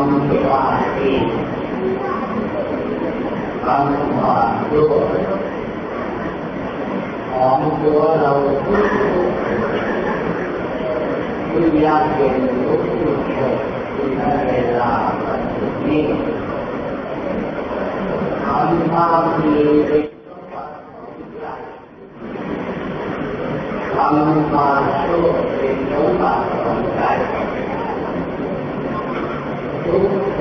con hòa thì con hòa chúa, con chúa lâu quý gia đình của chúa trời chúng ta đây là phật ni con tham thì con hòa chúa, thì chúng ta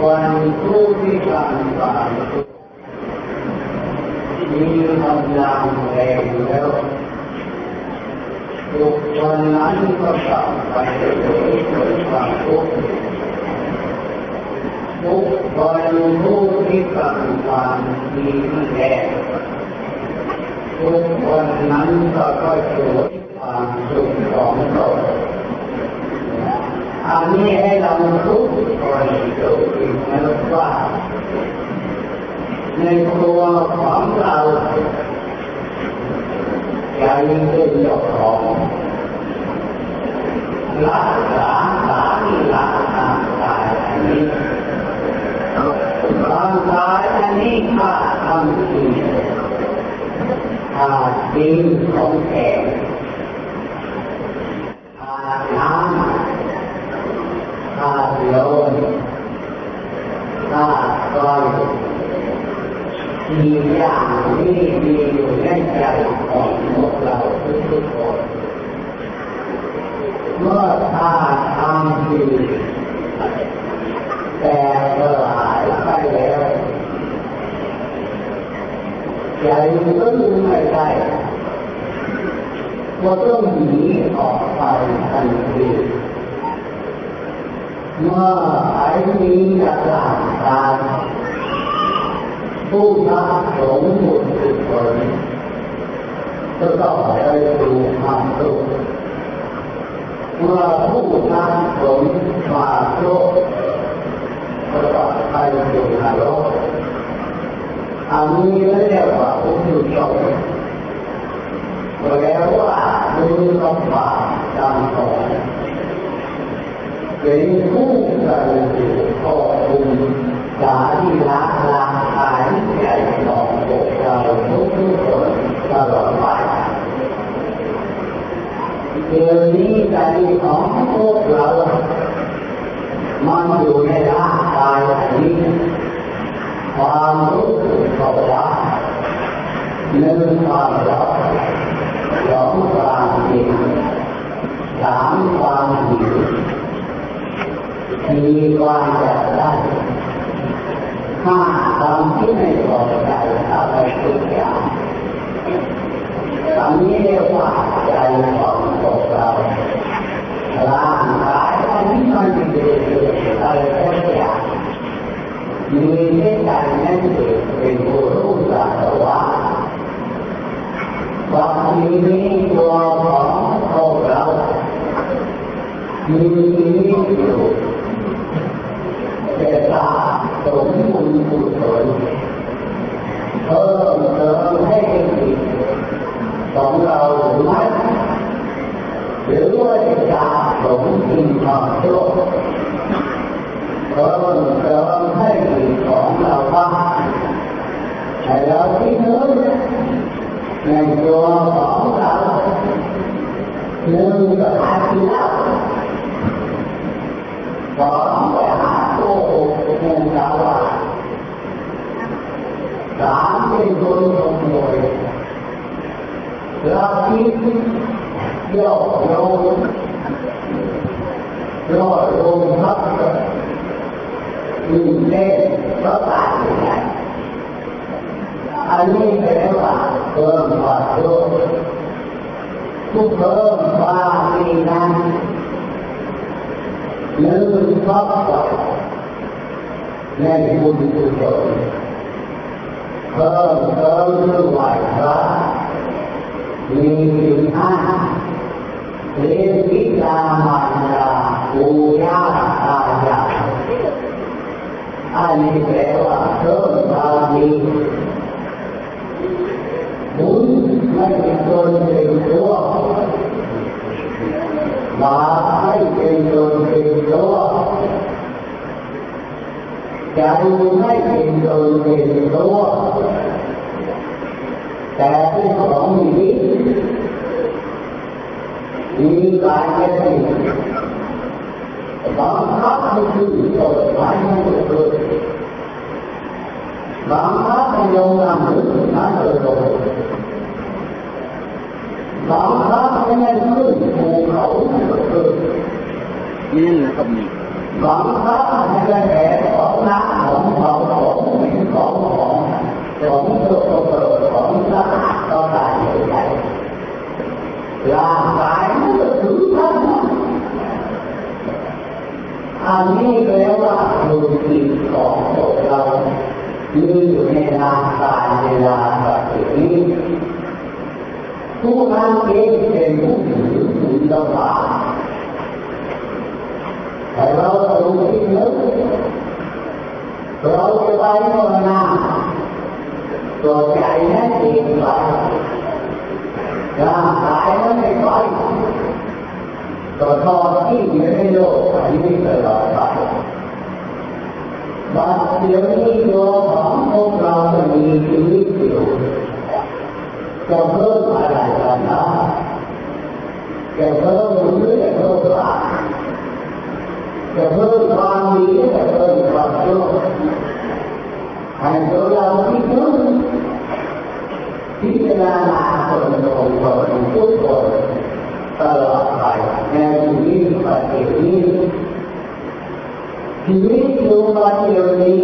วันผู้พิการตายมีกำลังแรงแล้วบุคคลนั้นก็กลับไปเกิดความทุกข์ทุกคนผู้ที่กำลังมีแรงทุกคนนั้นก็ก็สูญความสุขของตน อันนี้ยให้เรารู้มันว่าในตัวของเรากย่ารเป็นเจ้าของลักฐาสามีรักฐาสายอันนี้ร่างกายอันนี้ข้าทำจริงอาจริของแก่ ได้เราต้องหนีออกไปทันทีเมื่อไอ้นี้จะหลับตาผู้รักสงบุญสุขลจะต้องได้ดูความสุขเมื่อผู้รักสงมาโลกก็ต้องไปสู่นรกอันนี้เรียกว่าผู้สุข แล้วว่ารู้ต้องฝ่าตามสอนเป็นผู้สรุปขอบคุณสาธิละลาหายใจของพวกเราทุกคนตลอดไปเดี๋ยวนี้ใจของพวกเรา มันอยู่ในร่างกายนี้ความรู้สึกภาวะเนื้อความร้อ สองความเย็นสามความหิวสี่ความจะได้ห้าความที่ไม่พอใจอะไรทุกอย่างตอนนี้เรียกว่าใจของพวกเราร่างกายตอนนี้มันเป็นอะไรทุกอย่างมีเช่นกันนั่นเอเป็นผู้รู้สารว่า วัานี้ตัวของพวกเรามีชีวิตอยู่จะสสมบุญกุศลเพิ่มเติมให้จิตของเราหรือไม่หรือว่าจะสะสมสิ่งของชั่วเพิ่มเติมให้จิตของเราบ้างแต่เราที่เนื้อ ในตัวของเราหนึ่งก็หาที่เล่าสองไปหาโอ้โหเงินสาวาสามเป็นคนขโมยเราคิดโยกโยนโยกโยนพักมีเล่นก็ตายอย่างไรอันนี้แปลว่าเพิ่มความโยก ทุกเพิ่มความีนั้นหนึ่งครอบครัวในบุญกุศลเพิ่มเติมด้วยไหวพระมีสินห้าเรียนวิชามารดาปูย่าตายายอันนี้แปลว่าเพิ่มความดีบุญไม่เป็นตนเป็นตัว บาปไม่เป็นตนเป็นตัวใจไม่เป็นตนเป็นตัวแต่เป็นของ มีมีการกระทำบังคับให้คือเปิดไว้ให้เกิดบังคับให้ลงนำหรือเกิดบังคับให้ไม่ขึ้นภูเขาเกิดนี่นะครับนี่บังคับให้ได้แก่ของน้ำของเขาของหม็นของของของโสกปรกของสะอาดก็ได้ใหญ่ร่างกายมันถือท่านอันนี้แปลว่าดูจิตของพวกเรามีอยู่ในร่างกายในร่างกายนี้ ผู้นั้นเองเป็นผู้ถือบุญบาปแต่เราต้องคิดนึกเราจะไปภาวนาตัวใจนั้นเองไปร่างกายนั้นไม่ไปตัวทอนที่อยู่ในโลกอันนี้ตลอดไปบางเดี๋ยวนี้ตัวของพวกเราจะมีชีวิตอยู่จะเพิ่มอ จะเพิ่มหรือจะเพิ่มบาปจะเพิ่มความดีจะเพิ่มความชั่วให้ตัวเราที่นึกพิจารณาคนของคนทุกคนตลอดไปในชีวิตปัจจุบันชีวิตอยู่ปัจจุบันนี้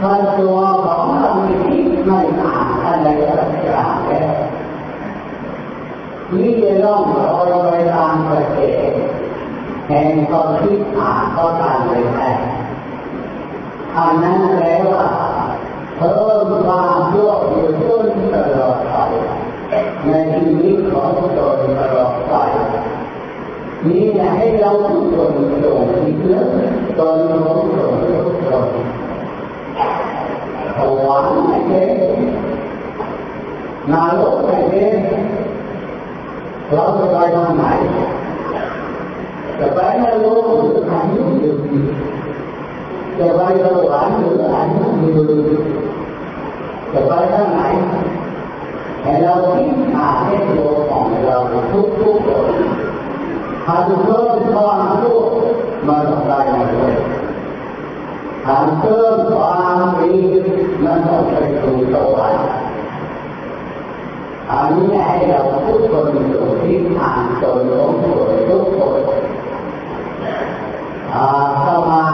ถ้าตัวของเราที่ไม่อ่านอะไรสักอย่างแล้ว นี่จะต้องรอยไปตามกระแสแห่งความคิดอ่านก็ตามไปแต่อันนั้นแปลว่าเพิ่มความโลภอยู่จนตลอดไปในชีวิตของตนตลอดไปนี่นะให้เราทุกคนจงคิดเรื่องตนของตนทุกคนสวรรค์ไม่เป็นนรกไม่เป็น เราจะไปทางไหนจะไปนรกหรืออันนี้อยู่ดีจะไปสวรรค์หรืออันนี้อยู่ดีจะไปทางไหนให้เราคิดหาให้ตัวของเราทุกทุกคนหากเพิ่มความทุกข์มาทำได้เลยหาเพิ่มความดีมันต้องไปสู่สวรรค์ อันนี้ให้เราทุกคนอยู่ที่ทางตนของตนทุกคนเข้ามา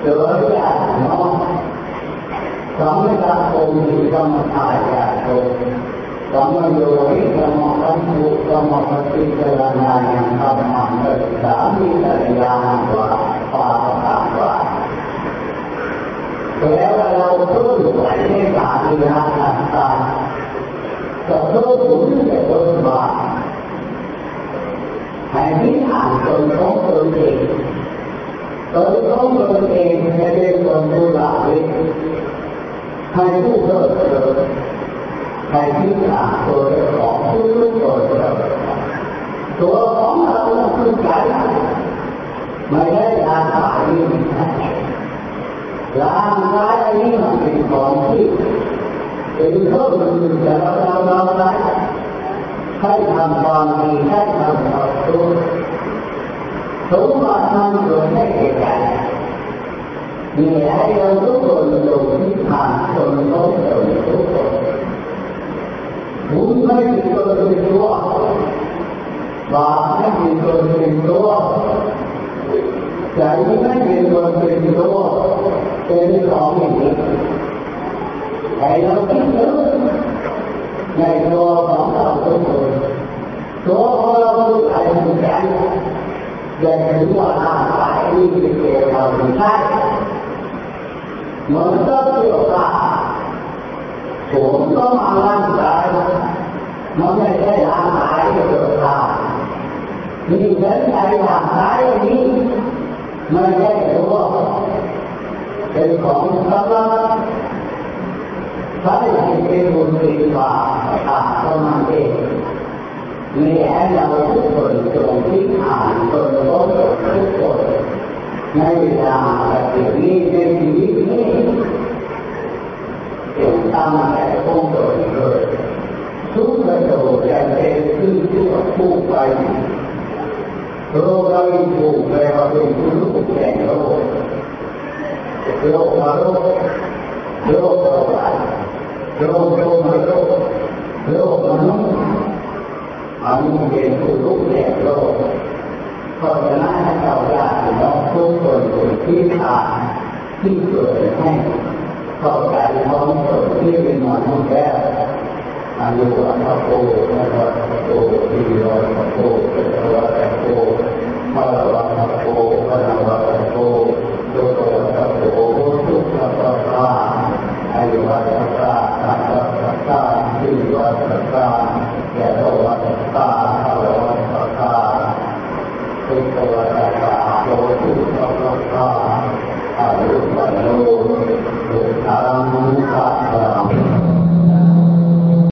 เจอญาติน้องสองการคงมีกรรมฐานญาติโยมสองโยนิกรรมกัมปุกรรมปฏิจารณายังธรรมังเกิดสามีสัญญาว่าปาตาว่าแล้วเราทุกข์ในสามีนา ต่างๆจะเพิ่มบุญจะเพิ่มบาปตนของตนเองตนของตนเองให้เป็นคนดูแลยให้ผู้เลิศเลิศให้ที่หาตัวของผู้รู้ตัวตัวของเราคือใจไม่ได้ร่างกายนี้ร่างกายนี้มันเป็นของที่ เป็นเครื่องมือจะเราเราได้ให้ทำความดีให้ทำความชั่วสมบัติมันเกิดให้แก่ใจมีให้เราทุกคนลงที่ผ่านคนต้องเกิดทุกคนบุญไม่มีตัวเป็นตัวบาปไม่มีตัวเป็นตัวใจไม่มีตัวเป็นตัวเป็นของอย่างนี้ ให้เราคิดถึงในตัวของเราทุกคนตัวของเราทุกใจทุกใจอย่าถือว่าร่างกายนี้เป็น ตัวเราไม่ใช่เหมือนกับเกี่ยวกับผมต้องมาร่างกายมันไม่ใช่ร่างกายที่เกิดมามี โยชน์จะเป็นขึ้นที่ผู้ไปโลกเราถูกแปลว่าเป็นผู้รู้แก่โลกโลกมาโลกโลกเราไปโลกโลกมาโลกโลกมนุษย์อันเป็นผู้รู้แก่โลกเพราะฉะนั้นให้เราอยากน้องทุกคนที่ผ่าที่เกิดให้เข้าใจน้องคนที่เป็นมนุษย์แล้วอายุอันโตนะครับโตที่รอโตเป็นตัวแต่โตมาละวันโตมาละวัน